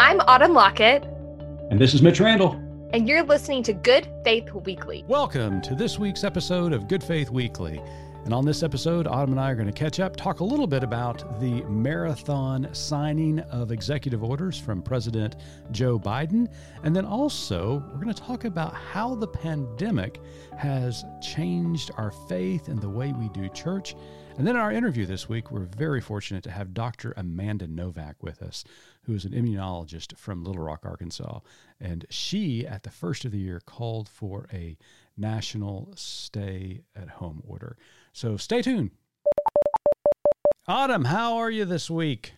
I'm Autumn Lockett. And this is Mitch Randall. And you're listening to Good Faith Weekly. Welcome to this week's episode of Good Faith Weekly. And on this episode, Autumn and I are going to catch up, talk a little bit about the marathon signing of executive orders from President Joe Biden. And then also, we're going to talk about how the pandemic has changed our faith and the way we do church. And then in our interview this week, we're very fortunate to have Dr. Amanda Novak with us, who is an immunologist from Little Rock, Arkansas. And she, at the first of the year, called for a national stay at home order. So stay tuned. Autumn, how are you this week?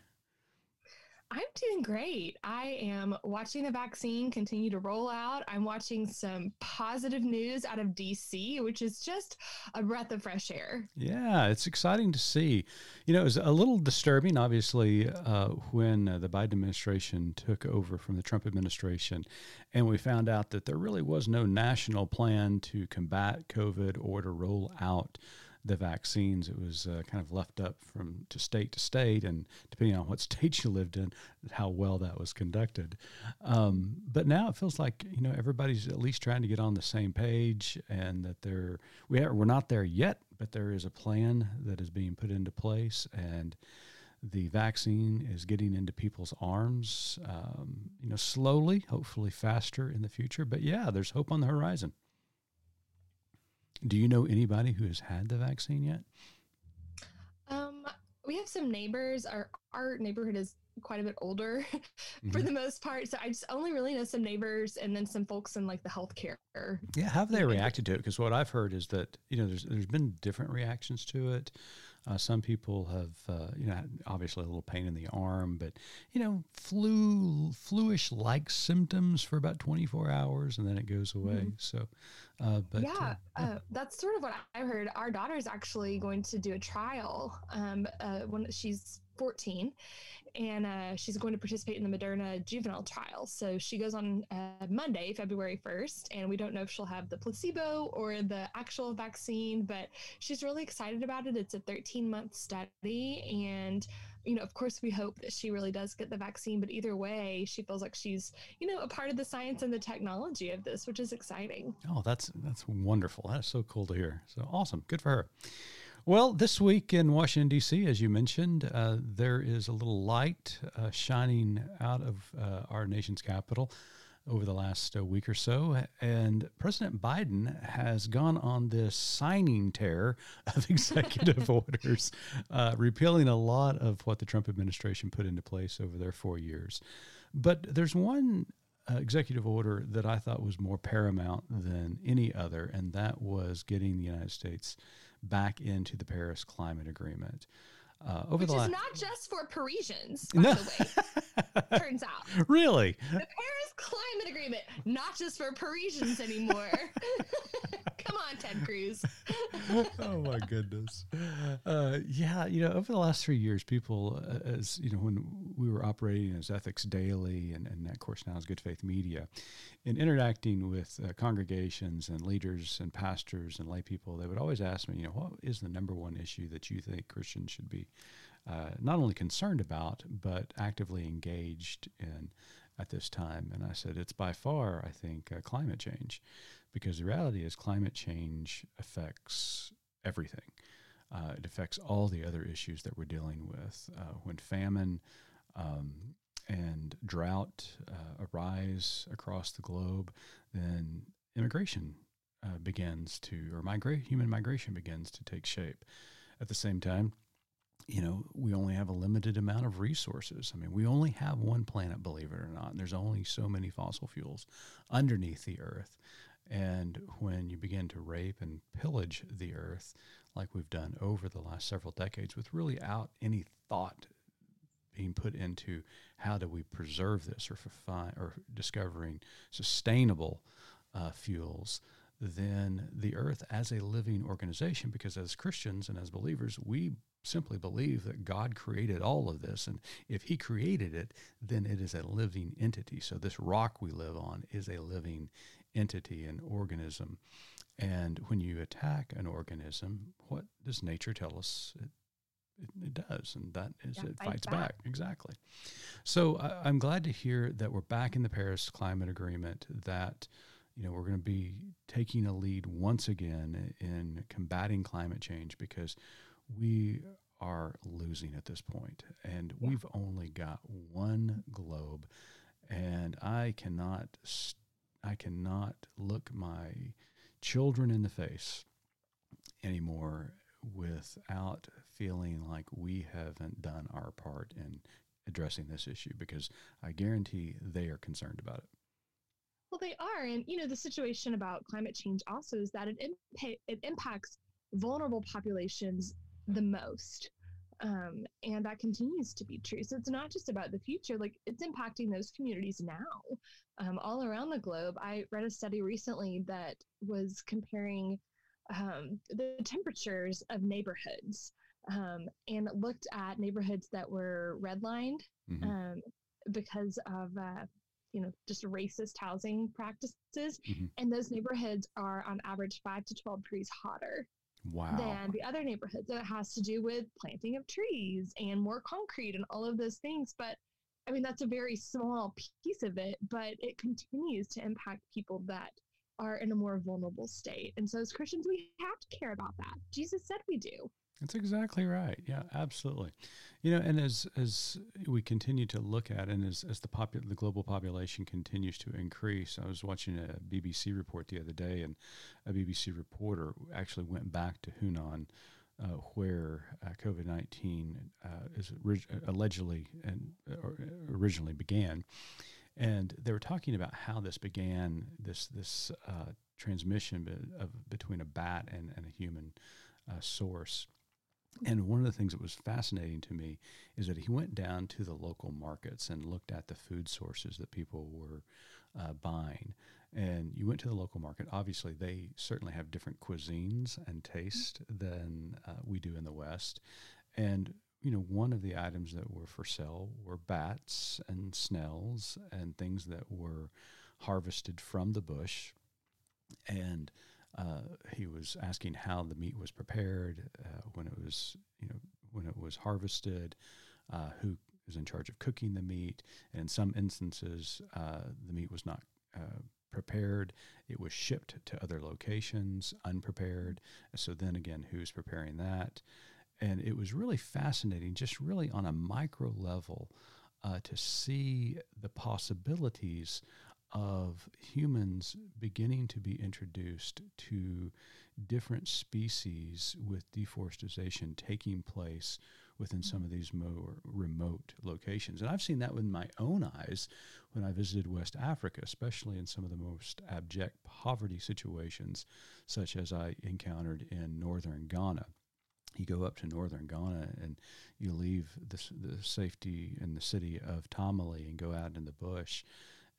I'm doing great. I am watching the vaccine continue to roll out. I'm watching some positive news out of DC, which is just a breath of fresh air. Yeah, it's exciting to see. You know, it was a little disturbing, obviously, uh, when uh, the Biden administration took over from the Trump administration, and we found out that there really was no national plan to combat COVID or to roll out the vaccines. It was uh, kind of left up from to state to state, and depending on what state you lived in, how well that was conducted. Um, but now it feels like you know everybody's at least trying to get on the same page, and that they're we are, we're not there yet, but there is a plan that is being put into place, and the vaccine is getting into people's arms, um, you know, slowly, hopefully faster in the future. But yeah, there's hope on the horizon. Do you know anybody who has had the vaccine yet? Um, we have some neighbors. Our our neighborhood is quite a bit older mm-hmm. for the most part. So I just only really know some neighbors and then some folks in like the healthcare. Yeah, how have they reacted to it? Because what I've heard is that you know there's there's been different reactions to it. Uh, some people have, uh, you know, obviously a little pain in the arm, but you know, flu, fluish-like symptoms for about 24 hours, and then it goes away. Mm-hmm. So, uh, but yeah, uh, yeah. Uh, that's sort of what I heard. Our daughter is actually going to do a trial um, uh, when she's 14 and uh, she's going to participate in the Moderna juvenile trial. So she goes on uh, Monday, February 1st, and we don't know if she'll have the placebo or the actual vaccine, but she's really excited about it. It's a 13 month study, and you know, of course, we hope that she really does get the vaccine, but either way, she feels like she's, you know, a part of the science and the technology of this, which is exciting. Oh, that's that's wonderful. That's so cool to hear. So awesome. Good for her. Well, this week in Washington, D.C., as you mentioned, uh, there is a little light uh, shining out of uh, our nation's capital over the last uh, week or so. And President Biden has gone on this signing tear of executive orders, uh, repealing a lot of what the Trump administration put into place over their four years. But there's one uh, executive order that I thought was more paramount than any other, and that was getting the United States back into the Paris Climate Agreement. Uh, over Which the last... is not just for Parisians, by no. the way. turns out. Really? The Paris Climate Agreement, not just for Parisians anymore. Ted Cruz. oh my goodness. Uh, yeah, you know, over the last three years, people, uh, as you know, when we were operating as Ethics Daily, and, and of course now as Good Faith Media, in interacting with uh, congregations and leaders and pastors and lay people, they would always ask me, you know, what is the number one issue that you think Christians should be uh, not only concerned about, but actively engaged in at this time? And I said, it's by far, I think, uh, climate change because the reality is climate change affects everything. Uh, it affects all the other issues that we're dealing with. Uh, when famine um, and drought uh, arise across the globe, then immigration uh, begins to, or migra- human migration begins to take shape. At the same time, you know, we only have a limited amount of resources. I mean, we only have one planet, believe it or not, and there's only so many fossil fuels underneath the earth. And when you begin to rape and pillage the earth, like we've done over the last several decades, with really out any thought being put into how do we preserve this or find, or discovering sustainable uh, fuels, then the earth as a living organization, because as Christians and as believers, we simply believe that God created all of this. And if He created it, then it is a living entity. So this rock we live on is a living entity, an organism. And when you attack an organism, what does nature tell us it, it, it does, and that is Yeah, it fights fights back. back. exactly. So I, I'm glad to hear that we're back in the Paris Climate Agreement. That you know we're going to be taking a lead once again in combating climate change because we are losing at this point, and Yeah. we've only got one globe, and I cannot s- I cannot look my children in the face anymore without feeling like we haven't done our part in addressing this issue because I guarantee they are concerned about it. Well, they are, and you know the situation about climate change also is that it impa- it impacts vulnerable populations the most, um, and that continues to be true. So it's not just about the future; like it's impacting those communities now, um, all around the globe. I read a study recently that was comparing um, the temperatures of neighborhoods um, and looked at neighborhoods that were redlined Mhm. um, because of uh, you know just racist housing practices Mhm. and those neighborhoods are on average 5 to 12 degrees hotter Wow. than the other neighborhoods and it has to do with planting of trees and more concrete and all of those things. But i mean that's a very small piece of it but it continues to impact people that are in a more vulnerable state. And so as christians we have to care about that. Jesus said we do That's exactly right. Yeah, absolutely. You know, and as as we continue to look at and as, as the popu- the global population continues to increase, I was watching a BBC report the other day, and a BBC reporter actually went back to Hunan, uh, where uh, COVID nineteen uh, is orig- allegedly and or originally began, and they were talking about how this began this this uh, transmission of between a bat and, and a human uh, source. And one of the things that was fascinating to me is that he went down to the local markets and looked at the food sources that people were uh, buying. And you went to the local market. Obviously, they certainly have different cuisines and taste than uh, we do in the West. And you know, one of the items that were for sale were bats and snails and things that were harvested from the bush. And uh, he was asking how the meat was prepared, uh, when it was, you know, when it was harvested, uh, who is in charge of cooking the meat. And in some instances, uh, the meat was not uh, prepared; it was shipped to other locations unprepared. So then again, who's preparing that? And it was really fascinating, just really on a micro level, uh, to see the possibilities of humans beginning to be introduced to different species with deforestation taking place within some of these more remote locations. And I've seen that with my own eyes when I visited West Africa, especially in some of the most abject poverty situations, such as I encountered in northern Ghana. You go up to northern Ghana and you leave the, the safety in the city of Tamale and go out in the bush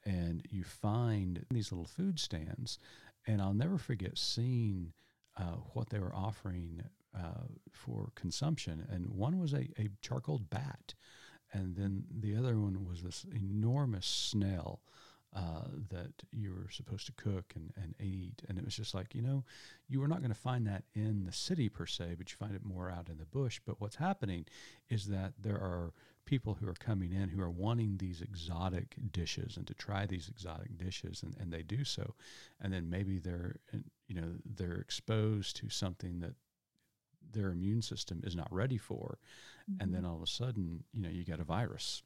and you find these little food stands. And I'll never forget seeing uh, what they were offering uh, for consumption. And one was a, a charcoal bat, and then the other one was this enormous snail. Uh, that you were supposed to cook and, and eat. And it was just like, you know, you were not going to find that in the city per se, but you find it more out in the bush. But what's happening is that there are people who are coming in who are wanting these exotic dishes and to try these exotic dishes and, and they do so. And then maybe they're you know they're exposed to something that their immune system is not ready for. And then all of a sudden you know you get a virus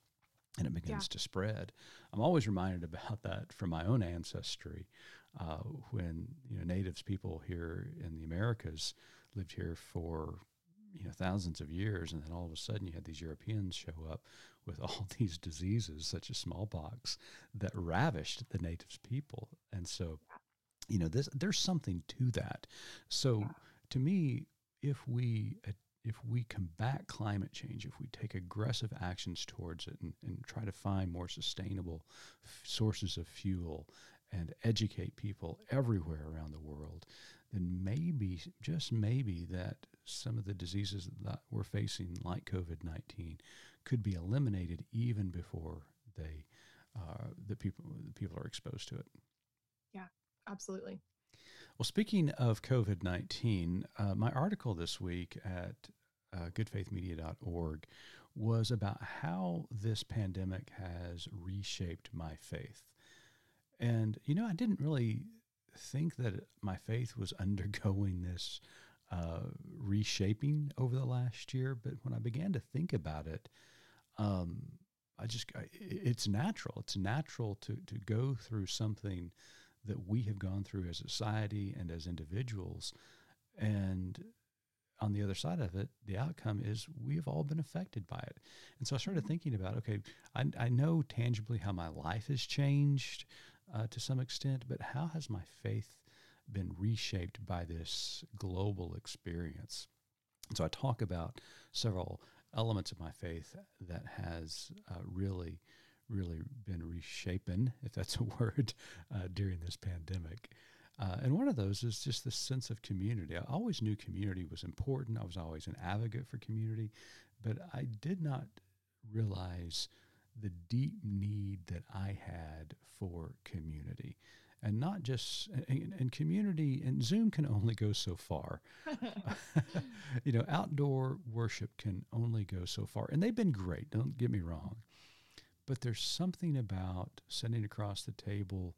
and it begins to spread. I'm always reminded about that from my own ancestry uh, when you know natives people here in the americas lived here for you know thousands of years and then all of a sudden you had these europeans show up with all these diseases such as smallpox that ravished the natives people. And so you know this there's something to that. So to me if we uh, if we combat climate change if we take aggressive actions towards it and, and try to find more sustainable f- sources of fuel and educate people everywhere around the world then maybe just maybe that some of the diseases that we're facing like covid-19 could be eliminated even before they uh, the people the people are exposed to it Yeah, absolutely well, speaking of COVID 19, uh, my article this week at uh, goodfaithmedia.org was about how this pandemic has reshaped my faith. And, you know, I didn't really think that my faith was undergoing this uh, reshaping over the last year. But when I began to think about it, um, I just, I, it's natural. It's natural to, to go through something that we have gone through as a society and as individuals. And on the other side of it, the outcome is we have all been affected by it. And so I started thinking about, okay, I, I know tangibly how my life has changed uh, to some extent, but how has my faith been reshaped by this global experience? And so I talk about several elements of my faith that has uh, really, really been reshapen, if that's a word, uh, during this pandemic. Uh, and one of those is just this sense of community. I always knew community was important. I was always an advocate for community, but I did not realize the deep need that I had for community. And not just and, and community and Zoom can only go so far. you know, outdoor worship can only go so far. And they've been great, don't get me wrong. But there's something about sitting across the table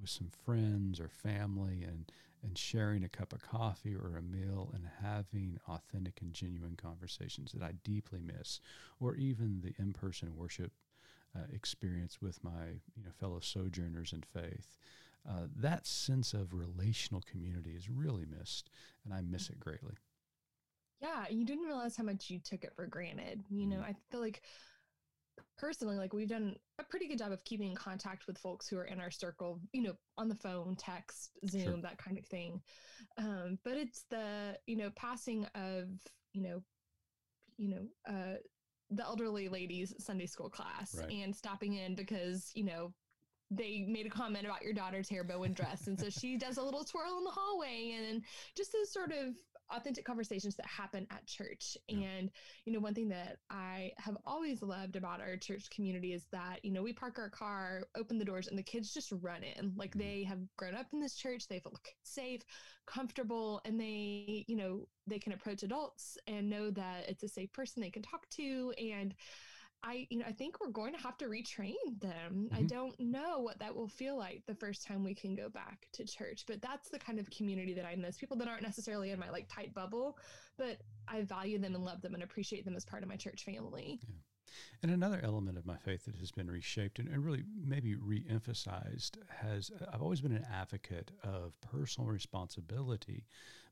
with some friends or family and, and sharing a cup of coffee or a meal and having authentic and genuine conversations that I deeply miss, or even the in person worship uh, experience with my you know, fellow sojourners in faith. Uh, that sense of relational community is really missed, and I miss it greatly. Yeah, you didn't realize how much you took it for granted. You know, mm-hmm. I feel like personally, like we've done a pretty good job of keeping in contact with folks who are in our circle, you know, on the phone, text, Zoom, sure. that kind of thing. Um, but it's the, you know, passing of, you know, you know, uh, the elderly ladies Sunday school class right. and stopping in because, you know, they made a comment about your daughter's hair bow and dress. And so she does a little twirl in the hallway and just those sort of authentic conversations that happen at church. Yeah. And, you know, one thing that I have always loved about our church community is that, you know, we park our car, open the doors, and the kids just run in. Like mm-hmm. they have grown up in this church, they feel safe, comfortable, and they, you know, they can approach adults and know that it's a safe person they can talk to. And, I, you know, I think we're going to have to retrain them. Mm-hmm. I don't know what that will feel like the first time we can go back to church, but that's the kind of community that I miss. People that aren't necessarily in my like tight bubble, but I value them and love them and appreciate them as part of my church family. Yeah. And another element of my faith that has been reshaped and, and really maybe re-emphasized has I've always been an advocate of personal responsibility,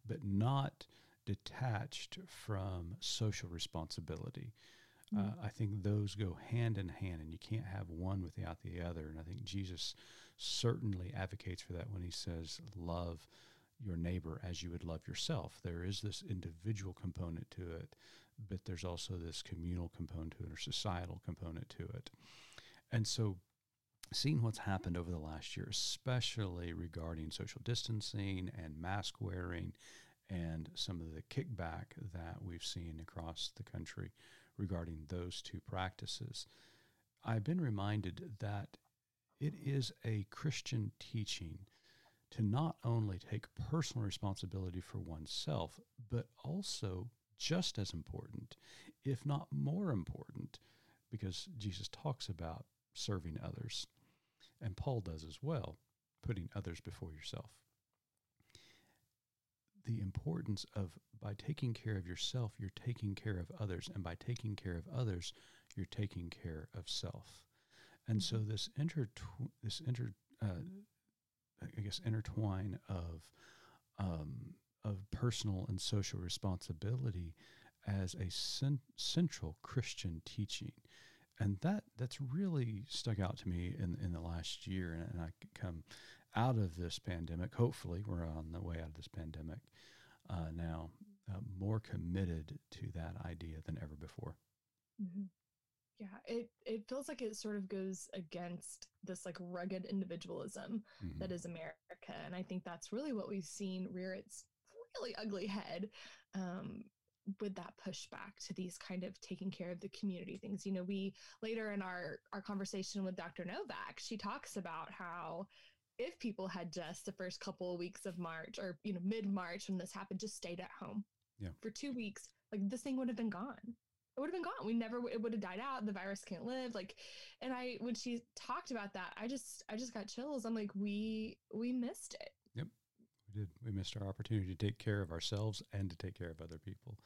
but not detached from social responsibility. Uh, mm. I think those go hand in hand, and you can't have one without the other. And I think Jesus certainly advocates for that when he says, Love your neighbor as you would love yourself. There is this individual component to it, but there's also this communal component to it or societal component to it. And so, seeing what's happened over the last year, especially regarding social distancing and mask wearing and some of the kickback that we've seen across the country regarding those two practices, I've been reminded that it is a Christian teaching to not only take personal responsibility for oneself, but also just as important, if not more important, because Jesus talks about serving others. And Paul does as well, putting others before yourself the importance of by taking care of yourself, you're taking care of others. And by taking care of others, you're taking care of self. And so mm-hmm. this inter, this inter, uh, I guess, intertwine of, um, of personal and social responsibility as a cent- central Christian teaching. And that that's really stuck out to me in, in the last year. And, and I come out of this pandemic. Hopefully, we're on the way out of this pandemic uh, now, uh, more committed to that idea than ever before. Mm-hmm. Yeah, it it feels like it sort of goes against this like rugged individualism mm-hmm. that is America, and I think that's really what we've seen rear its really ugly head um, with that pushback to these kind of taking care of the community things. You know, we later in our our conversation with Dr. Novak, she talks about how if people had just the first couple of weeks of March or you know mid March when this happened, just stayed at home yeah. for two weeks, like this thing would have been gone. It would have been gone. We never it would have died out. The virus can't live. Like and I when she talked about that, I just I just got chills. I'm like, we we missed it. Yep. We did. We missed our opportunity to take care of ourselves and to take care of other people.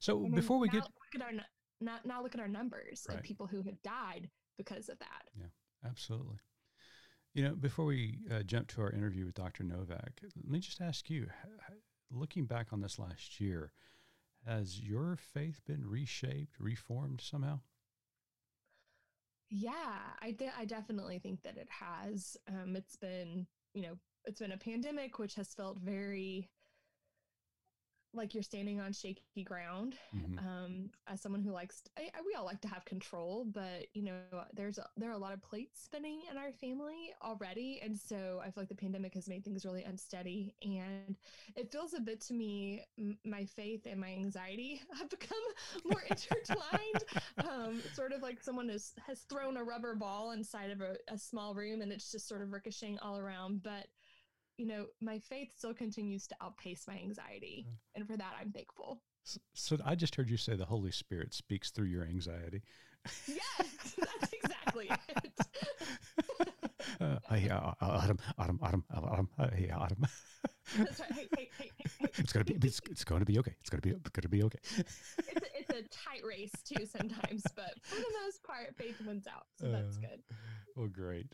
So before we get look at our now, now look at our numbers Right. of people who have died because of that. Yeah, absolutely. You know, before we uh, jump to our interview with Dr. Novak, let me just ask you looking back on this last year, has your faith been reshaped, reformed somehow? Yeah, I de- I definitely think that it has. Um, it's been you know it's been a pandemic which has felt very like you're standing on shaky ground. Mhm. Um, as someone who likes, I, I- we all like to have control, but you know, there's a, there are a lot of plates spinning in our family already, and so I feel like the pandemic has made things really unsteady, and it feels a bit to me m- my faith and my anxiety have become more intertwined. um, sort of like someone has has thrown a rubber ball inside of a, a small room, and it's just sort of ricocheting all around, but. You know, my faith still continues to outpace my anxiety, mm. and for that, I'm thankful. So I just heard you say the Holy Spirit speaks through your anxiety. Yes, that's exactly it. Uh, hey, Autumn, Autumn, Autumn, Autumn, hey, Autumn. Hey, hey, hey, it's gonna be, it's, it's going to be okay. It's gonna be, gonna be okay. It's a, it's a tight race too sometimes, but for the most part, faith wins out, so that's Uh, good. Well, great.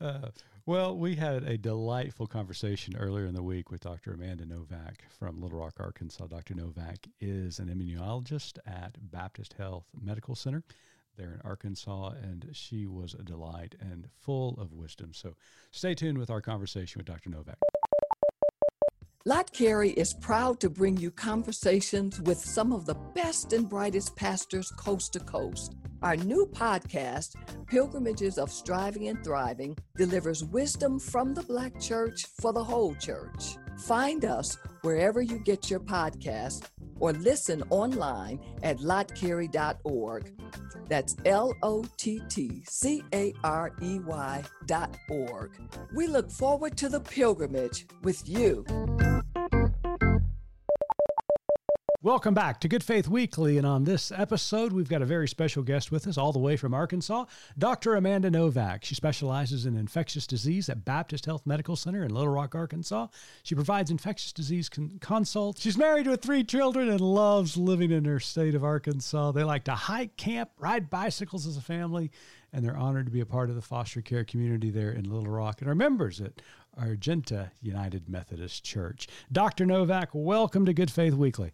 Uh, well, we had a delightful conversation earlier in the week with Dr. Amanda Novak from Little Rock, Arkansas. Dr. Novak is an immunologist at Baptist Health Medical Center there in Arkansas, and she was a delight and full of wisdom. So stay tuned with our conversation with Dr. Novak. Lott Carey is proud to bring you conversations with some of the best and brightest pastors coast to coast. Our new podcast, Pilgrimages of Striving and Thriving, delivers wisdom from the Black church for the whole church. Find us wherever you get your podcast or listen online at lottcarey.org. That's L O T T C A R E Y dot org. We look forward to the pilgrimage with you. Welcome back to Good Faith Weekly. And on this episode, we've got a very special guest with us, all the way from Arkansas, Dr. Amanda Novak. She specializes in infectious disease at Baptist Health Medical Center in Little Rock, Arkansas. She provides infectious disease con- consults. She's married with three children and loves living in her state of Arkansas. They like to hike, camp, ride bicycles as a family, and they're honored to be a part of the foster care community there in Little Rock and are members at Argenta United Methodist Church. Dr. Novak, welcome to Good Faith Weekly.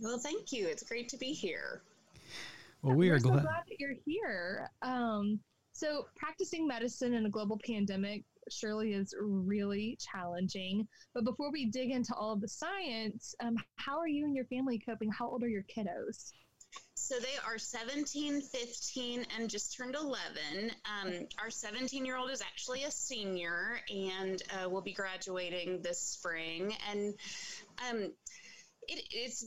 Well, thank you. It's great to be here. Well, we are We're so glad. glad that you're here. Um, so, practicing medicine in a global pandemic surely is really challenging. But before we dig into all of the science, um, how are you and your family coping? How old are your kiddos? So they are 17, 15, and just turned 11. Um, our 17 year old is actually a senior and uh, will be graduating this spring. And um, it, it's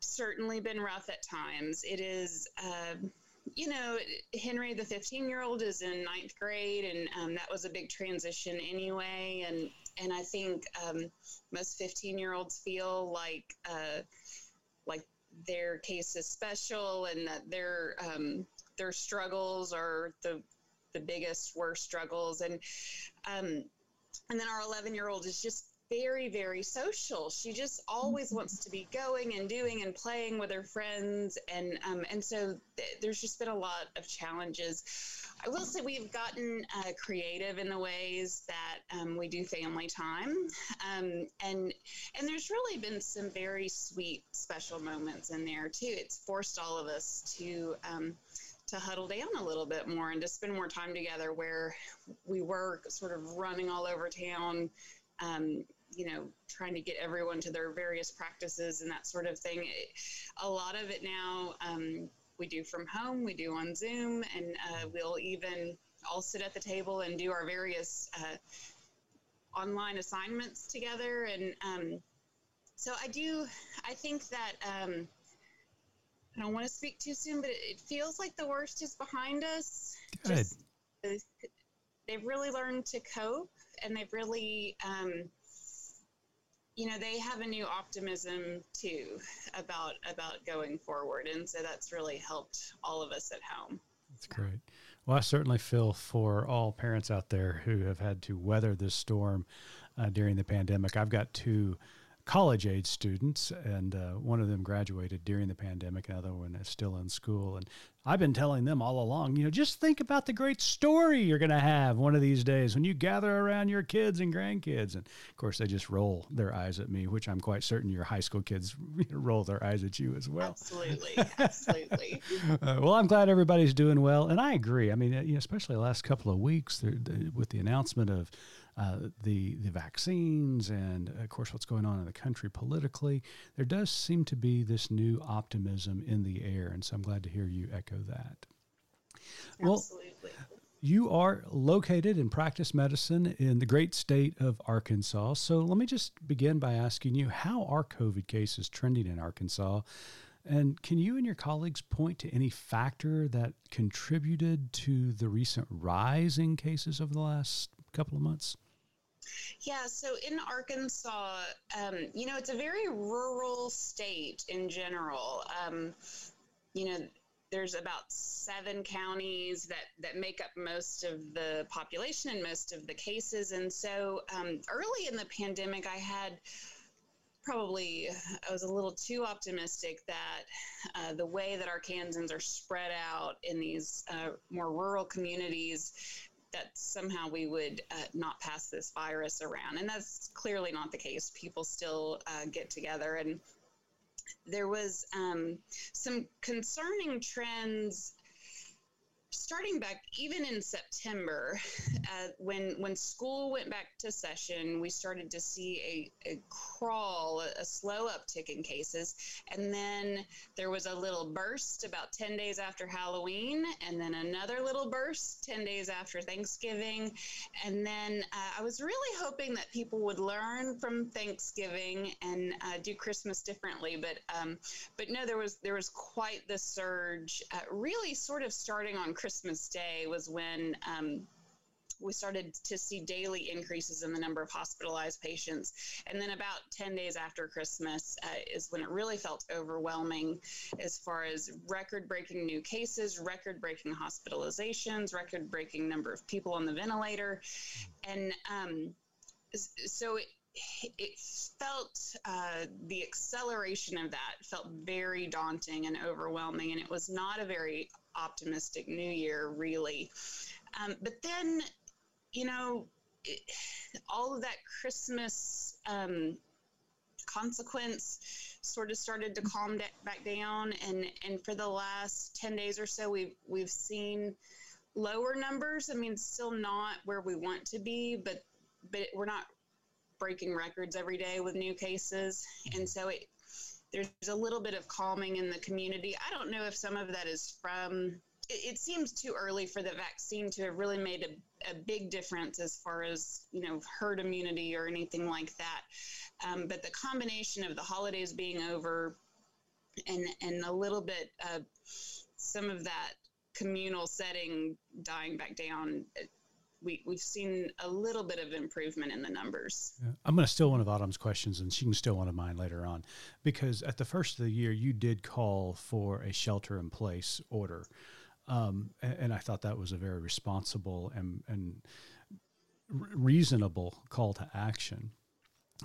certainly been rough at times. It is. um you know, Henry, the 15 year old, is in ninth grade, and um, that was a big transition anyway. And and I think um, most 15 year olds feel like uh, like their case is special, and that their um, their struggles are the the biggest, worst struggles. And um, and then our 11 year old is just very very social. She just always wants to be going and doing and playing with her friends. And um, and so th- there's just been a lot of challenges. I will say we've gotten uh, creative in the ways that um, we do family time. Um, and and there's really been some very sweet special moments in there too. It's forced all of us to um, to huddle down a little bit more and to spend more time together where we were sort of running all over town um, you know, trying to get everyone to their various practices and that sort of thing. It, a lot of it now um, we do from home, we do on Zoom, and uh, we'll even all sit at the table and do our various uh, online assignments together. And um, so I do, I think that. Um, I don't want to speak too soon, but it, feels like the worst is behind us. Good. Just, uh, they've really learned to cope, and they've really um, you know they have a new optimism too about about going forward. And so that's really helped all of us at home. That's great. Well i certainly feel for all parents out there who have had to weather this storm uh, during the pandemic. I've got two college age students, and uh, one of them graduated during the pandemic. Another one is still in school, and I've been telling them all along, you know, just think about the great story you're going to have one of these days when you gather around your kids and grandkids. And of course, they just roll their eyes at me, which I'm quite certain your high school kids roll their eyes at you as well. Absolutely, absolutely. uh, well, I'm glad everybody's doing well, and I agree. I mean, you know, especially the last couple of weeks with the announcement of uh, the the vaccines and of course what's going on in the country politically, there does seem to be this new optimism in the air, and so I'm glad to hear you echo that. Well, You are located in practice medicine in the great state of Arkansas. So let me just begin by asking you how are COVID cases trending in Arkansas? And can you and your colleagues point to any factor that contributed to the recent rise in cases over the last couple of months? Yeah, so in Arkansas, um, you know, it's a very rural state in general. Um, you know, there's about seven counties that, that make up most of the population and most of the cases. And so um, early in the pandemic, I had probably I was a little too optimistic that uh, the way that Arkansans are spread out in these uh, more rural communities that somehow we would uh, not pass this virus around. And that's clearly not the case. People still uh, get together. And there was um, some concerning trends starting back even in September, uh, when when school went back to session, we started to see a, a crawl, a, slow uptick in cases, and then there was a little burst about ten days after Halloween, and then another little burst ten days after Thanksgiving, and then uh, I was really hoping that people would learn from Thanksgiving and uh, do Christmas differently, but um, but no, there was there was quite the surge, uh, really sort of starting on Christmas Day was when um, we started to see daily increases in the number of hospitalized patients. And then about 10 days after Christmas uh, is when it really felt overwhelming as far as record breaking new cases, record breaking hospitalizations, record breaking number of people on the ventilator. And um, so it, it felt uh, the acceleration of that felt very daunting and overwhelming, and it was not a very optimistic new year, really. Um, but then, you know, it, all of that Christmas um, consequence sort of started to calm da- back down, and and for the last ten days or so, we've we've seen lower numbers. I mean, still not where we want to be, but but we're not breaking records every day with new cases, and so it there's a little bit of calming in the community. I don't know if some of that is from. It, seems too early for the vaccine to have really made a, a, big difference as far as you know herd immunity or anything like that. Um, but the combination of the holidays being over, and and a little bit of some of that communal setting dying back down we, we've seen a little bit of improvement in the numbers. Yeah. I'm going to steal one of Autumn's questions, and she can steal one of mine later on, because at the first of the year, you did call for a shelter in place order. Um, and, and, I thought that was a very responsible and, and reasonable call to action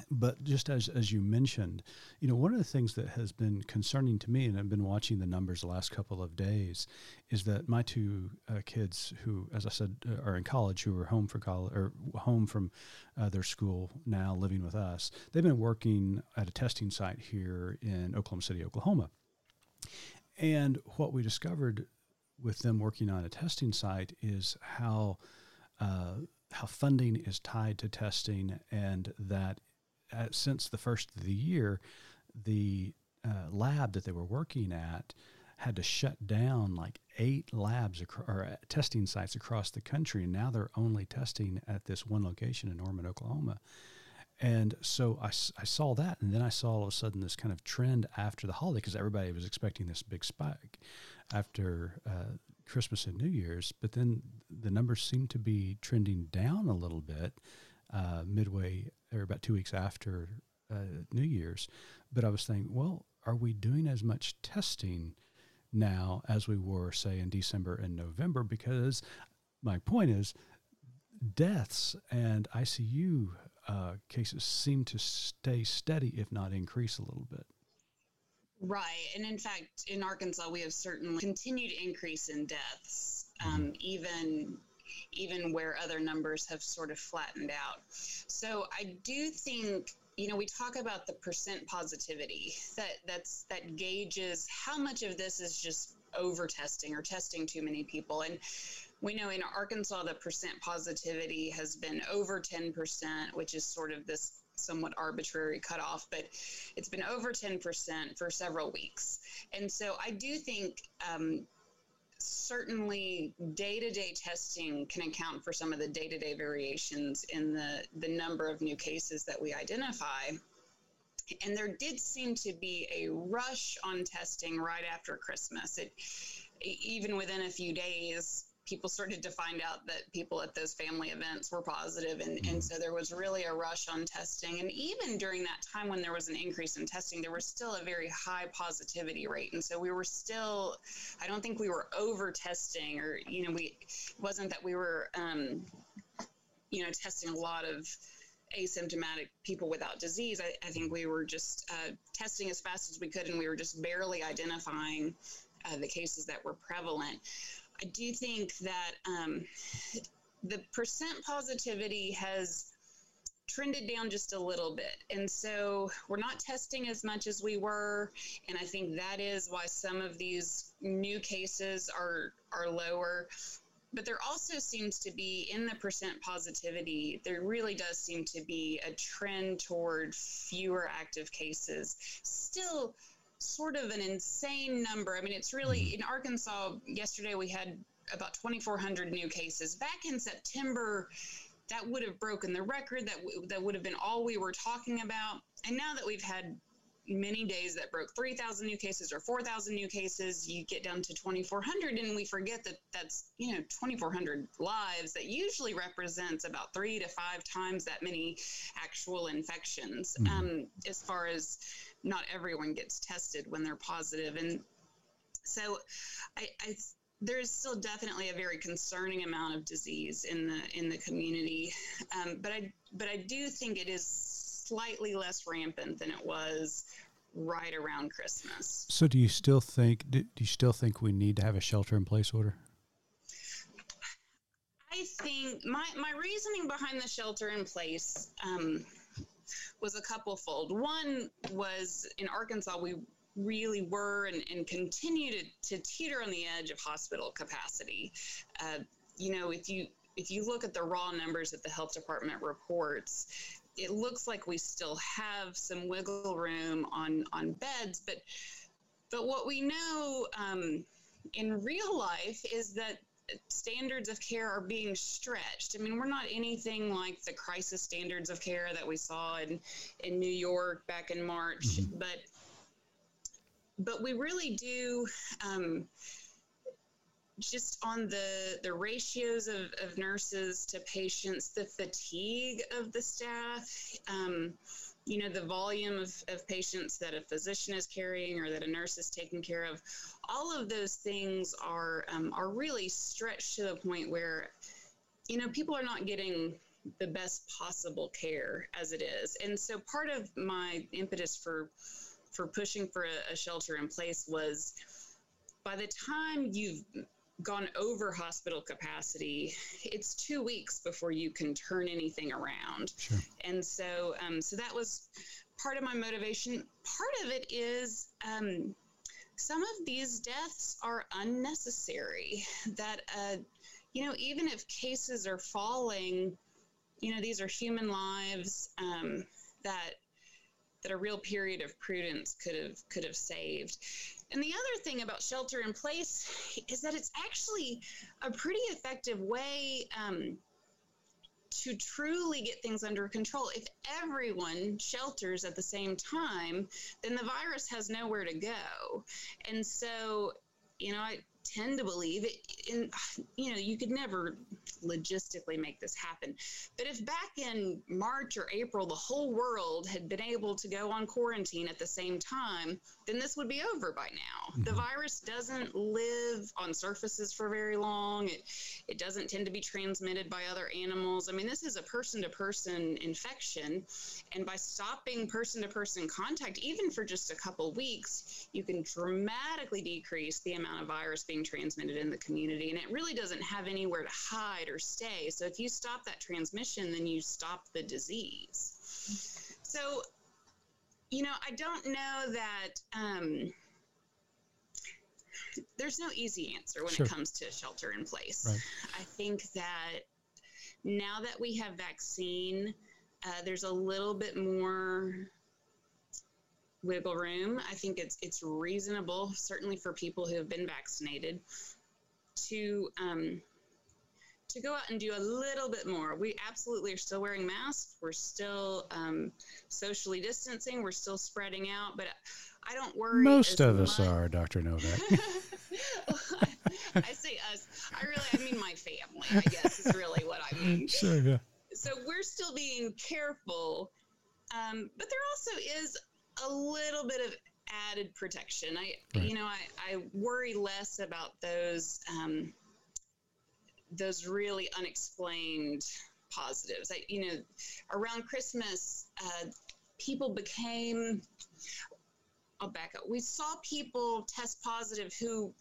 but just as as you mentioned, you know, one of the things that has been concerning to me, and I've been watching the numbers the last couple of days, is that my two uh, kids, who, as I said, uh, are in college, who are home for college or home from uh, their school now, living with us, they've been working at a testing site here in Oklahoma City, Oklahoma. And what we discovered with them working on a testing site is how uh, how funding is tied to testing, and that uh, since the first of the year, the uh, lab that they were working at had to shut down like eight labs ac- or uh, testing sites across the country, and now they're only testing at this one location in Norman, Oklahoma. And so I, I saw that, and then I saw all of a sudden this kind of trend after the holiday because everybody was expecting this big spike after uh, Christmas and New Year's. But then the numbers seem to be trending down a little bit uh, midway or about two weeks after uh, New Year's, but I was thinking, well, are we doing as much testing now as we were, say, in December and November? Because my point is, deaths and ICU uh, cases seem to stay steady, if not increase a little bit. Right. And in fact, in Arkansas, we have certainly continued increase in deaths, um, mm-hmm. even even where other numbers have sort of flattened out. So I do think you know we talk about the percent positivity that that's that gauges how much of this is just over testing or testing too many people and we know in Arkansas the percent positivity has been over 10%, which is sort of this somewhat arbitrary cutoff, but it's been over 10% for several weeks. And so I do think um, certainly day-to-day testing can account for some of the day-to-day variations in the, the number of new cases that we identify. And there did seem to be a rush on testing right after Christmas. It, even within a few days, people started to find out that people at those family events were positive. And, mm-hmm. and so there was really a rush on testing. And even during that time when there was an increase in testing there was still a very high positivity rate. And so we were still i don't think we were over testing or you know we it wasn't that we were um, you know testing a lot of asymptomatic people without disease. I, I think we were just uh, testing as fast as we could and we were just barely identifying uh, the cases that were prevalent I do think that um, the percent positivity has trended down just a little bit. And so we're not testing as much as we were. And I think that is why some of these new cases are, are lower. But there also seems to be in the percent positivity, there really does seem to be a trend toward fewer active cases. Still, sort of an insane number. I mean, it's really mm-hmm. in Arkansas. Yesterday we had about 2,400 new cases. Back in September, that would have broken the record. That w- that would have been all we were talking about. And now that we've had many days that broke 3,000 new cases or 4,000 new cases, you get down to 2,400, and we forget that that's you know 2,400 lives that usually represents about three to five times that many actual infections. Mm-hmm. Um, as far as not everyone gets tested when they're positive. And so I, I there is still definitely a very concerning amount of disease in the in the community, um, but I but I do think it is slightly less rampant than it was right around Christmas. So, do you still think do you still think we need to have a shelter in place order? I think my my reasoning behind the shelter in place um, was a couple fold. One was in Arkansas, we really were and, and continue to, to teeter on the edge of hospital capacity. Uh, you know, if you if you look at the raw numbers that the health department reports, it looks like we still have some wiggle room on on beds, but but what we know um, in real life is that standards of care are being stretched. I mean, we're not anything like the crisis standards of care that we saw in in New York back in March, mm-hmm. but but we really do. Um, just on the the ratios of, of nurses to patients, the fatigue of the staff, um, you know, the volume of, of patients that a physician is carrying or that a nurse is taking care of, all of those things are um, are really stretched to the point where, you know, people are not getting the best possible care as it is. And so part of my impetus for for pushing for a, a shelter in place was by the time you've gone over hospital capacity, it's two weeks before you can turn anything around. Sure. And so, um, so that was part of my motivation. Part of it is um, some of these deaths are unnecessary. That, uh, you know, even if cases are falling, you know, these are human lives um, that that a real period of prudence could have could have saved. And the other thing about shelter in place is that it's actually a pretty effective way um, to truly get things under control. If everyone shelters at the same time, then the virus has nowhere to go. And so, you know, I, tend to believe it in you know you could never logistically make this happen but if back in march or april the whole world had been able to go on quarantine at the same time then this would be over by now mm-hmm. the virus doesn't live on surfaces for very long it it doesn't tend to be transmitted by other animals i mean this is a person to person infection and by stopping person to person contact even for just a couple weeks you can dramatically decrease the amount of virus being transmitted in the community. And it really doesn't have anywhere to hide or stay. So if you stop that transmission, then you stop the disease. So, you know, I don't know that. Um, there's no easy answer when sure. it comes to shelter in place. Right. I think that now that we have vaccine, uh, there's a little bit more wiggle room. I think it's it's reasonable, certainly for people who have been vaccinated, to um, to go out and do a little bit more. We absolutely are still wearing masks. We're still um, socially distancing. We're still spreading out, but I don't worry. Most of much. us are, Dr. Novak. I say us. I really, I mean my family. I guess is really what I mean. Sure. Yeah. So we're still being careful, um, but there also is a little bit of added protection. I, right. you know, I, I worry less about those um, those really unexplained positives. I, you know, around Christmas, uh, people became. I'll back up. We saw people test positive who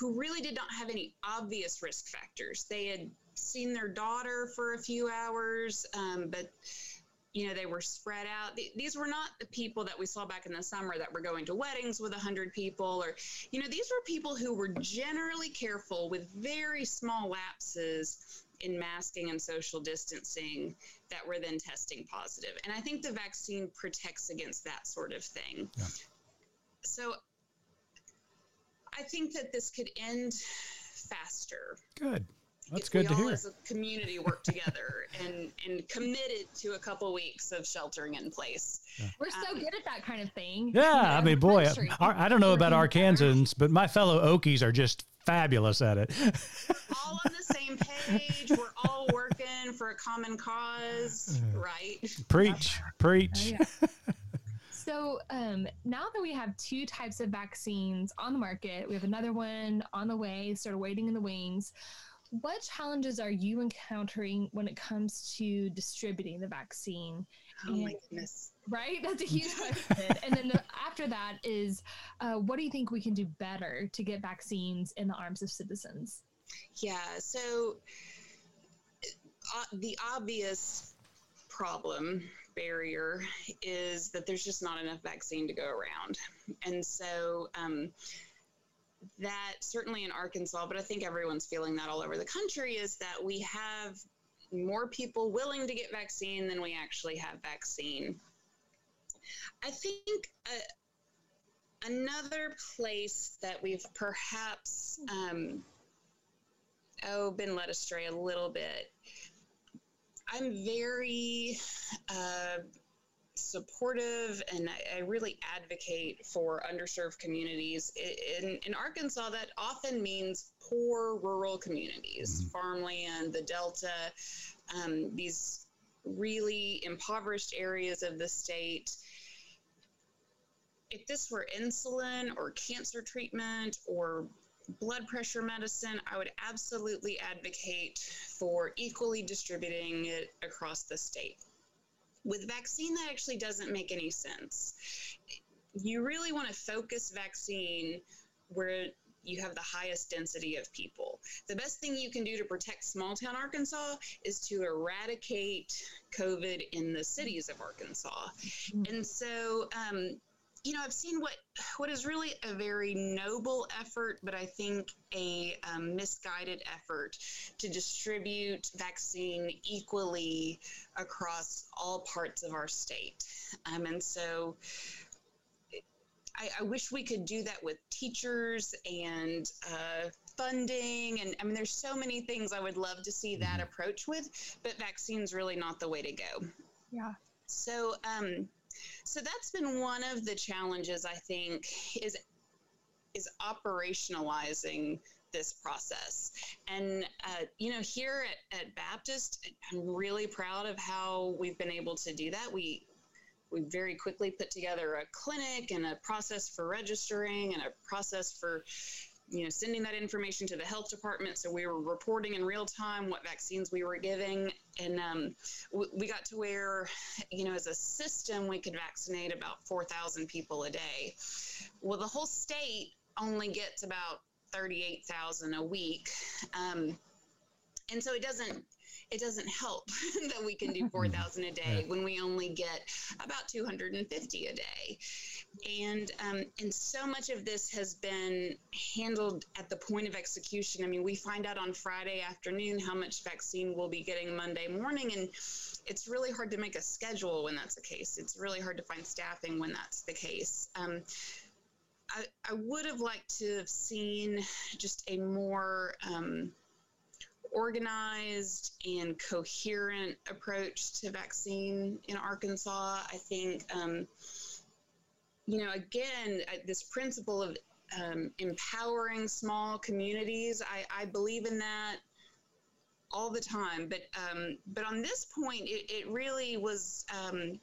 who really did not have any obvious risk factors. They had seen their daughter for a few hours, um, but you know they were spread out these were not the people that we saw back in the summer that were going to weddings with 100 people or you know these were people who were generally careful with very small lapses in masking and social distancing that were then testing positive. and i think the vaccine protects against that sort of thing yeah. so i think that this could end faster good that's good to hear. As a community work together and and committed to a couple weeks of sheltering in place. Yeah. We're so um, good at that kind of thing. Yeah, you know, I mean, boy, I, I don't know about Arkansans, but my fellow Okies are just fabulous at it. all on the same page. We're all working for a common cause, right? Preach, preach. Oh, yeah. So um, now that we have two types of vaccines on the market, we have another one on the way, sort of waiting in the wings what challenges are you encountering when it comes to distributing the vaccine? Oh and, my goodness. Right? That's a huge question. and then the, after that is uh, what do you think we can do better to get vaccines in the arms of citizens? Yeah. So uh, the obvious problem barrier is that there's just not enough vaccine to go around. And so, um, that certainly in Arkansas, but I think everyone's feeling that all over the country is that we have more people willing to get vaccine than we actually have vaccine. I think uh, another place that we've perhaps um, oh been led astray a little bit. I'm very uh, supportive and I, I, really advocate for underserved communities. In, in Arkansas, that often means poor rural communities, mm-hmm. farmland, the Delta, um, these really impoverished areas of the state. If this were insulin or cancer treatment or blood pressure medicine, I would absolutely advocate for equally distributing it across the state. With vaccine, that actually doesn't make any sense. You really want to focus vaccine where you have the highest density of people. The best thing you can do to protect small town Arkansas is to eradicate COVID in the cities of Arkansas. Mm-hmm. And so, um, you know, I've seen what what is really a very noble effort, but I think a um, misguided effort to distribute vaccine equally across all parts of our state. Um, and so, I, I, wish we could do that with teachers and uh, funding. And I mean, there's so many things I would love to see that mm-hmm. approach with, but vaccine's really not the way to go. Yeah. So, um, so that's been one of the challenges I think is is operationalizing this process. And, uh, you know, here at, at Baptist, I'm really proud of how we've been able to do that. We, we very quickly put together a clinic and a process for registering and a process for you know sending that information to the health department. So we were reporting in real time what vaccines we were giving. And um, we, got to where you know as a system we could vaccinate about 4000 people a day. Well the whole state only gets about 38000 a week. Um, and so it doesn't it doesn't help that we can do 4,000 a day when we only get about 250 a day. And um, and so much of this has been handled at the point of execution. I mean, we find out on Friday afternoon how much vaccine we'll be getting Monday morning, and it's really hard to make a schedule when that's the case. It's really hard to find staffing when that's the case. Um, I, I would have liked to have seen just a more um, organized and coherent approach to vaccine in Arkansas. I think, um, you know, again, this principle of um, empowering small communities, I, I, believe in that all the time. But um, but on this point, it, it really was. Um,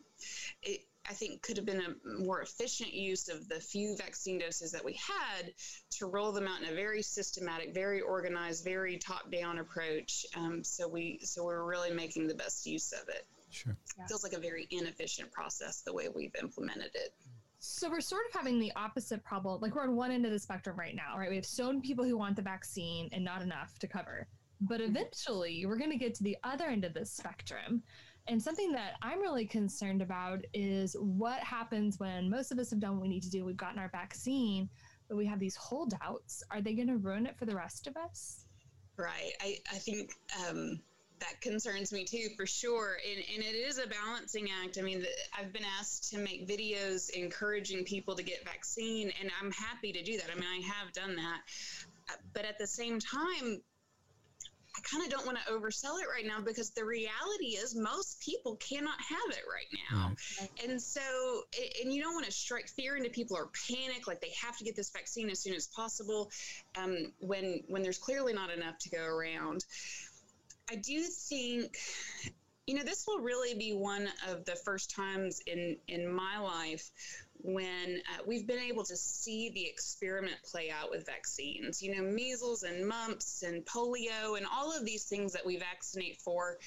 it, I think could have been a more efficient use of the few vaccine doses that we had to roll them out in a very systematic, very organized, very top-down approach. Um, so we so we're really making the best use of it. Sure, yeah. feels like a very inefficient process the way we've implemented it. So we're sort of having the opposite problem. Like we're on one end of the spectrum right now, right? We have so many people who want the vaccine and not enough to cover. But mm-hmm. eventually, we're going to get to the other end of the spectrum and something that I'm really concerned about is what happens when most of us have done what we need to do. We've gotten our vaccine, but we have these holdouts. Are they going to ruin it for the rest of us? Right. I, I think um, that concerns me too, for sure. And, and it is a balancing act. I mean, I've been asked to make videos encouraging people to get vaccine, and I'm happy to do that. I mean, I have done that. Uh, but at the same time, I kind of don't want to oversell it right now because the reality is most people cannot have it right now. Right. And so, and you don't want to strike fear into people or panic like they have to get this vaccine as soon as possible um, when when there's clearly not enough to go around. I do think you know this will really be one of the first times in in my life when uh, we've been able to see the experiment play out with vaccines. You know, measles and mumps and polio and all of these things that we vaccinate for.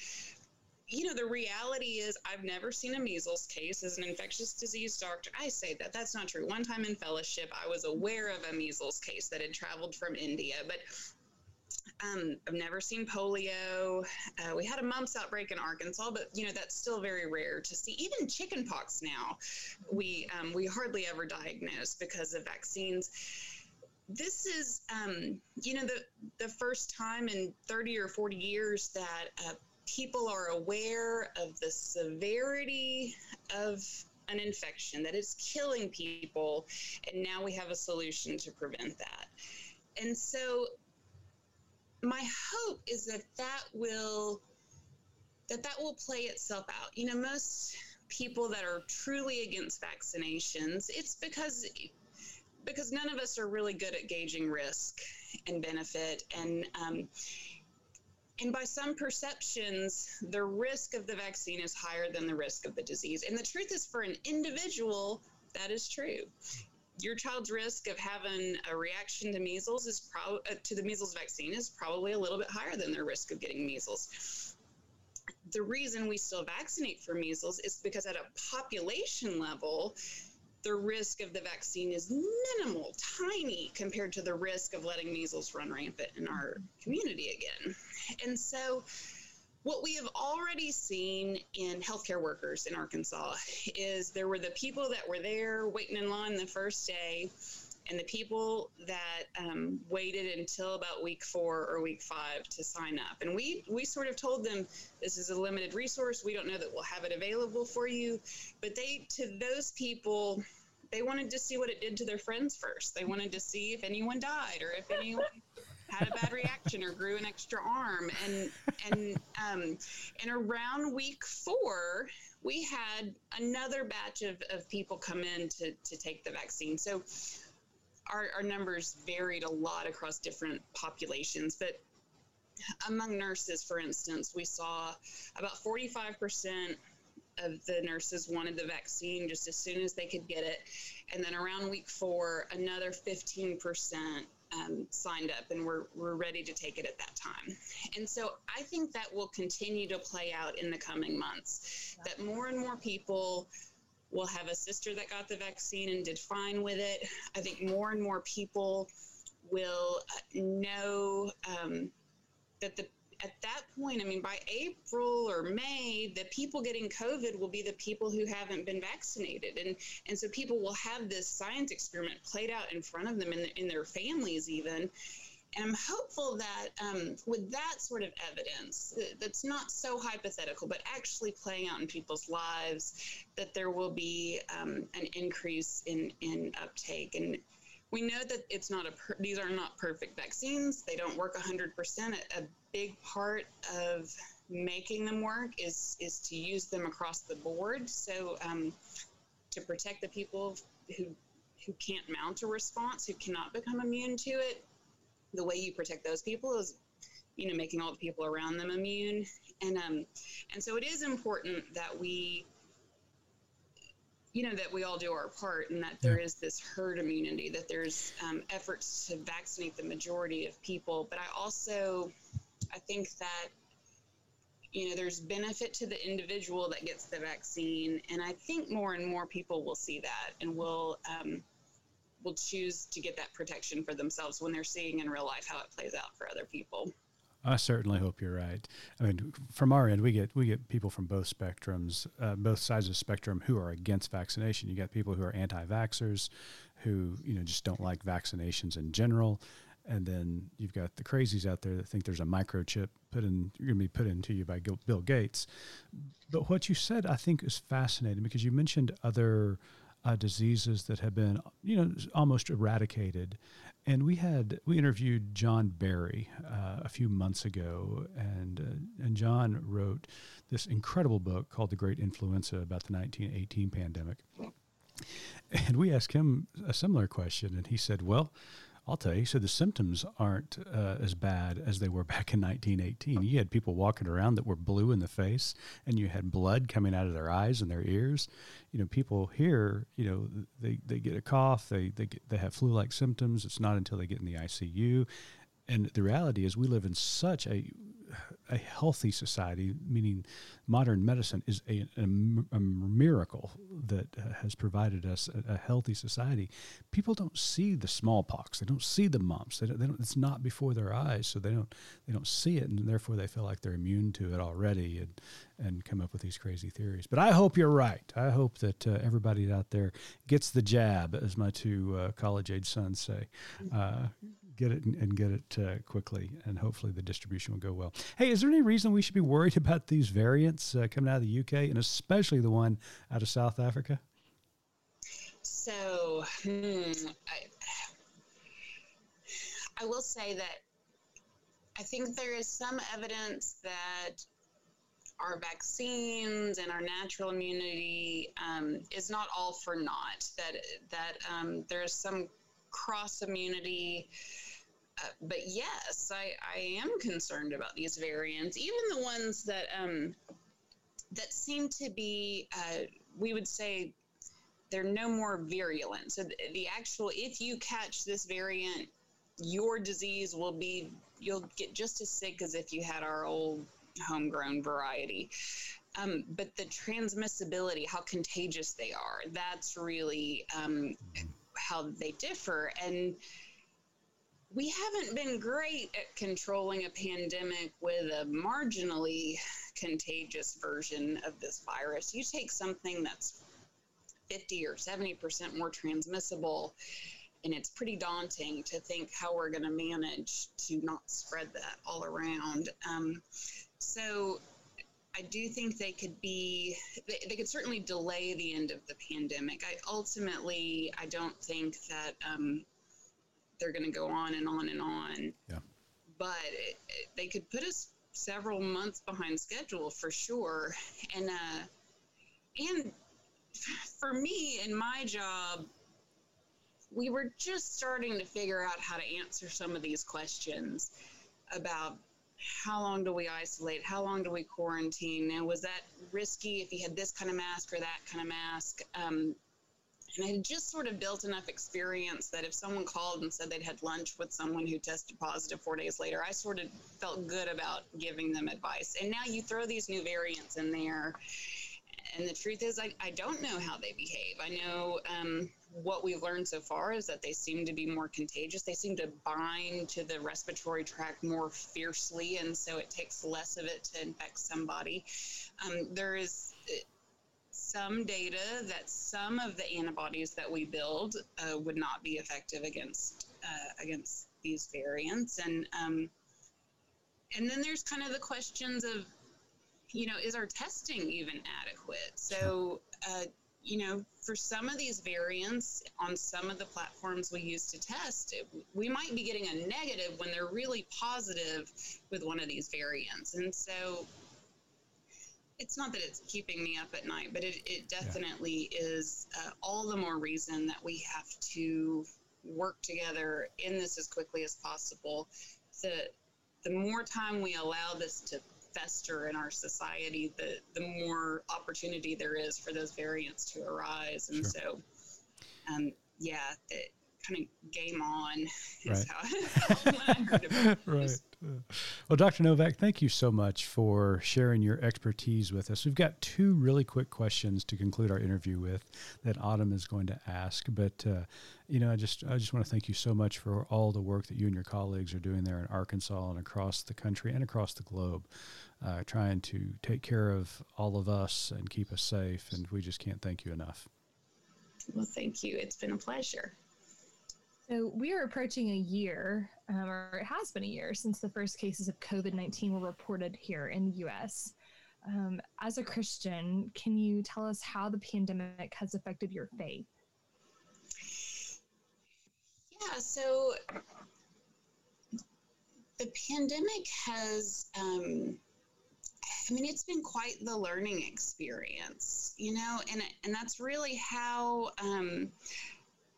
You know, the reality is, I've never seen a measles case as an infectious disease doctor. I say that that's not true. One time in fellowship, I was aware of a measles case that had traveled from India, but um, I've never seen polio. Uh, we had a mumps outbreak in Arkansas, but you know that's still very rare to see. Even chickenpox now, we um, we hardly ever diagnose because of vaccines. This is, um, you know, the the first time in 30 or 40 years that uh, people are aware of the severity of an infection that is killing people, and now we have a solution to prevent that. And so my hope is that that will that that will play itself out. You know, most people that are truly against vaccinations, it's because because none of us are really good at gauging risk and benefit and um, and by some perceptions, the risk of the vaccine is higher than the risk of the disease. And the truth is, for an individual, that is true your child's risk of having a reaction to measles is probably uh, to the measles vaccine is probably a little bit higher than their risk of getting measles. The reason we still vaccinate for measles is because at a population level, the risk of the vaccine is minimal, tiny compared to the risk of letting measles run rampant in our community again. And so what we have already seen in healthcare workers in Arkansas is there were the people that were there waiting in line the first day, and the people that um, waited until about week four or week five to sign up. And we we sort of told them this is a limited resource. We don't know that we'll have it available for you. But they to those people, they wanted to see what it did to their friends first. They wanted to see if anyone died or if anyone had a bad reaction or grew an extra arm. And and um, and around week four, we had another batch of, of people come in to, to take the vaccine. So our, our numbers varied a lot across different populations, but among nurses, for instance, we saw about 45% of the nurses wanted the vaccine just as soon as they could get it. And then around week four, another 15% um, signed up and we're, we're ready to take it at that time. And so I think that will continue to play out in the coming months, that more and more people will have a sister that got the vaccine and did fine with it. I think more and more people will uh, know um, that the at that point, I mean, by April or May, the people getting COVID will be the people who haven't been vaccinated, and and so people will have this science experiment played out in front of them in, in their families even. And I'm hopeful that um, with that sort of evidence, that's not so hypothetical, but actually playing out in people's lives, that there will be um, an increase in in uptake and we know that it's not a per- these are not perfect vaccines. They don't work 100% a, big part of making them work is is to use them across the board. So um, to protect the people who who can't mount a response who cannot become immune to it the way you protect those people is you know making all the people around them immune. And um and so it is important that we you know that we all do our part and that there is this herd immunity that there's um, efforts to vaccinate the majority of people. But i also i think that you know there's benefit to the individual that gets the vaccine. And i think more and more people will see that and will um, will choose to get that protection for themselves when they're seeing in real life how it plays out for other people I certainly hope you're right. I mean, from our end, we get we get people from both spectrums, uh, both sides of the spectrum, who are against vaccination. You got people who are anti-vaxxers, who you know just don't like vaccinations in general, and then you've got the crazies out there that think there's a microchip put in you're going to be put into you by Bill Gates. But what you said, I think, is fascinating because you mentioned other. Uh, diseases that have been, you know, almost eradicated, and we had we interviewed John Barry uh, a few months ago, and uh, and John wrote this incredible book called The Great Influenza about the 1918 pandemic. And we asked him a similar question, and he said, "Well, I'll tell you. So the symptoms aren't uh, as bad as they were back in 1918. You had people walking around that were blue in the face, and you had blood coming out of their eyes and their ears. You know, people here, you know, they, they get a cough, they they get, they have flu-like symptoms. It's not until they get in the ICU, and the reality is we live in such a a healthy society, meaning modern medicine is a, a, a miracle that uh, has provided us a, a, healthy society. People don't see the smallpox, they don't see the mumps. They don't, they don't, it's not before their eyes, so they don't they don't see it, and therefore they feel like they're immune to it already, and and come up with these crazy theories. But I hope you're right. I hope that uh, everybody out there gets the jab, as my two uh, college age sons say. Get it and, and get it uh, quickly, and hopefully the distribution will go well. Hey, is there any reason we should be worried about these variants uh, coming out of the UK, and especially the one out of South Africa? So, hmm, I, I will say that I think there is some evidence that our vaccines and our natural immunity um, is not all for naught. That that um, there is some cross immunity uh, but yes, I, I am concerned about these variants, even the ones that um, that seem to be, uh, we would say, they're no more virulent. So the, the actual, if you catch this variant, your disease will be, you'll get just as sick as if you had our old homegrown variety. Um, but the transmissibility, how contagious they are, that's really um, how they differ. And we haven't been great at controlling a pandemic with a marginally contagious version of this virus. You take something that's 50 or 70% more transmissible, and it's pretty daunting to think how we're going to manage to not spread that all around. Um, so I do think they could be, they, they, could certainly delay the end of the pandemic. I ultimately, I don't think that um, they're going to go on and on and on. Yeah. But it, it, they could put us several months behind schedule for sure. And uh, and for me in my job, we were just starting to figure out how to answer some of these questions about how long do we isolate? How long do we quarantine? And was that risky if you had this kind of mask or that kind of mask? Um, and I had just sort of built enough experience that if someone called and said they'd had lunch with someone who tested positive four days later, I sort of felt good about giving them advice. And now you throw these new variants in there. And the truth is, I, I don't know how they behave. I know um, what we've learned so far is that they seem to be more contagious. They seem to bind to the respiratory tract more fiercely, and so it takes less of it to infect somebody. Um, there is uh, some data that some of the antibodies that we build uh, would not be effective against uh, against these variants, and um, and then there's kind of the questions of, you know, is our testing even adequate? So. Uh, you know, for some of these variants on some of the platforms we use to test, it, we might be getting a negative when they're really positive with one of these variants. And so it's not that it's keeping me up at night, but it, it definitely yeah. is uh, all the more reason that we have to work together in this as quickly as possible. The, the more time we allow this to fester in our society, the the more opportunity there is for those variants to arise. And sure. so, um, yeah, it kind of game on is right. how I heard about right. Well, Dr. Novak, thank you so much for sharing your expertise with us. We've got two really quick questions to conclude our interview with that Autumn is going to ask. But uh, you know, I just I just want to thank you so much for all the work that you and your colleagues are doing there in Arkansas and across the country and across the globe uh, trying to take care of all of us and keep us safe. And we just can't thank you enough. Well, thank you. It's been a pleasure. So, we are approaching a year, um, or it has been a year, since the first cases of COVID 19 were reported here in the US. Um, as a Christian, can you tell us how the pandemic has affected your faith? Yeah, so the pandemic has um, I mean, it's been quite the learning experience, you know, and and that's really how um,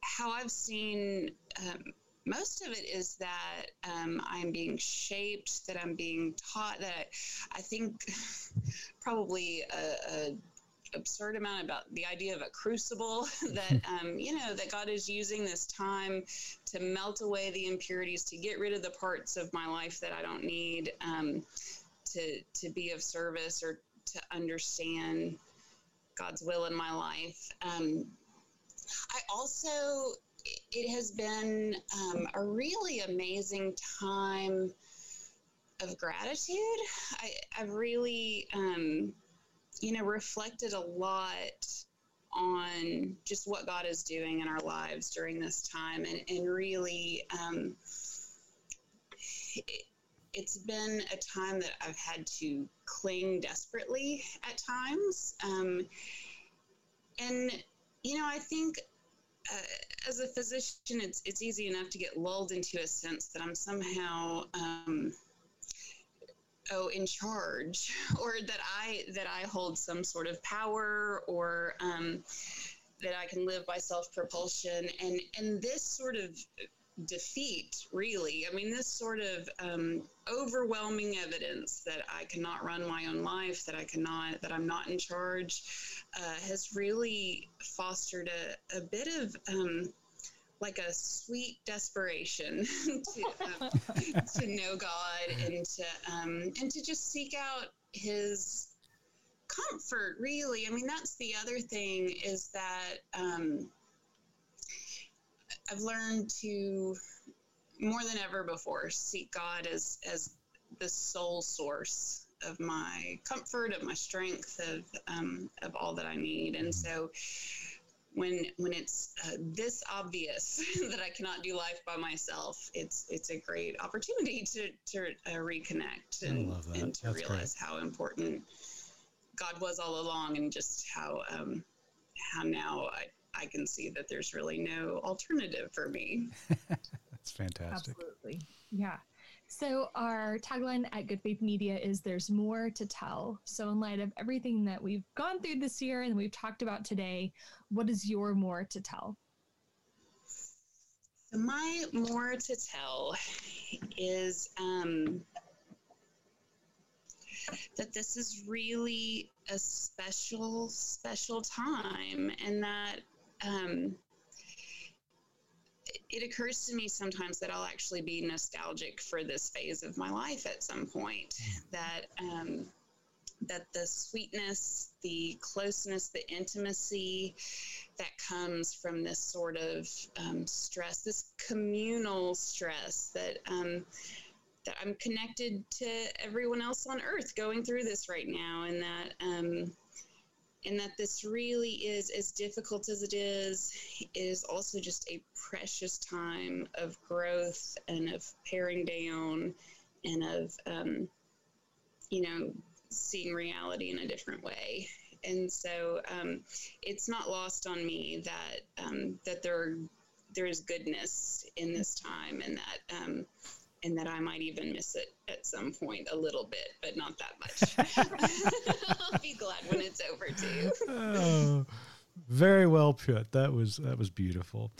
how I've seen. Um, most of it is that um, I'm being shaped, that I'm being taught, that I think probably a, a absurd amount about the idea of a crucible that um, you know that god is using this time to melt away the impurities to get rid of the parts of my life that i don't need um, to to be of service or to understand God's will in my life. Um, I also it has been um, a really amazing time of gratitude. I, have really, um, you know, reflected a lot on just what God is doing in our lives during this time, and, and really, um, it, it's been a time that I've had to cling desperately at times. Um, and, you know, I think uh, as a physician, it's, it's easy enough to get lulled into a sense that I'm somehow. Um, oh in charge or that i that i hold some sort of power or um, that i can live by self propulsion and and this sort of defeat, really. I mean, this sort of um, overwhelming evidence that I cannot run my own life, that I cannot, that I'm not in charge, uh, has really fostered a, a bit of um, like a sweet desperation to, um, to know God and to um, and to just seek out His comfort. Really, I mean, that's the other thing is that um, I've learned to more than ever before seek God as as the sole source of my comfort, of my strength, of um, of all that I need. And so, when when it's uh, this obvious that I cannot do life by myself, it's it's a great opportunity to to uh, reconnect and, and to That's realize great. how important God was all along, and just how um, how now I I can see that there's really no alternative for me. That's fantastic. Absolutely. Yeah. So, our tagline at Good Faith Media is There's More to Tell. So, in light of everything that we've gone through this year and we've talked about today, what is your more to tell? my more to tell is um, that this is really a special, special time, and that um, it occurs to me sometimes that I'll actually be nostalgic for this phase of my life at some point. That um, that the sweetness, the closeness, the intimacy that comes from this sort of um, stress, this communal stress that um, that I'm connected to everyone else on earth going through this right now, and that um, and that this really is as difficult as it is, is also just a precious time of growth and of paring down and of um, you know seeing reality in a different way. And so um, it's not lost on me that um, that there there is goodness in this time, and that um, and that I might even miss it at some point a little bit, but not that much. I'll be glad when it's over too. oh, very well put. That was that was beautiful.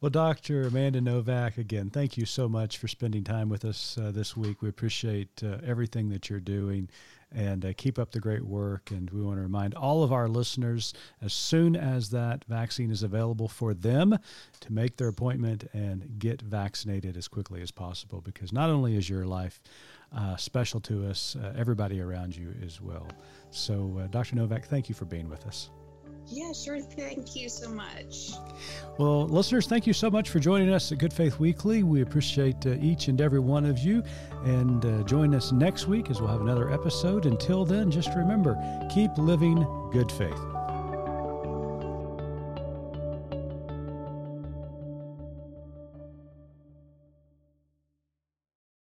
Well, Dr. Amanda Novak, again, thank you so much for spending time with us uh, this week. We appreciate uh, everything that you're doing and uh, keep up the great work. And we want to remind all of our listeners as soon as that vaccine is available for them to make their appointment and get vaccinated as quickly as possible because not only is your life uh, special to us, uh, everybody around you as well. So, uh, Dr. Novak, thank you for being with us. Yeah, sure. Thank you so much. Well, listeners, thank you so much for joining us at Good Faith Weekly. We appreciate uh, each and every one of you. And uh, join us next week as we'll have another episode. Until then, just remember keep living good faith.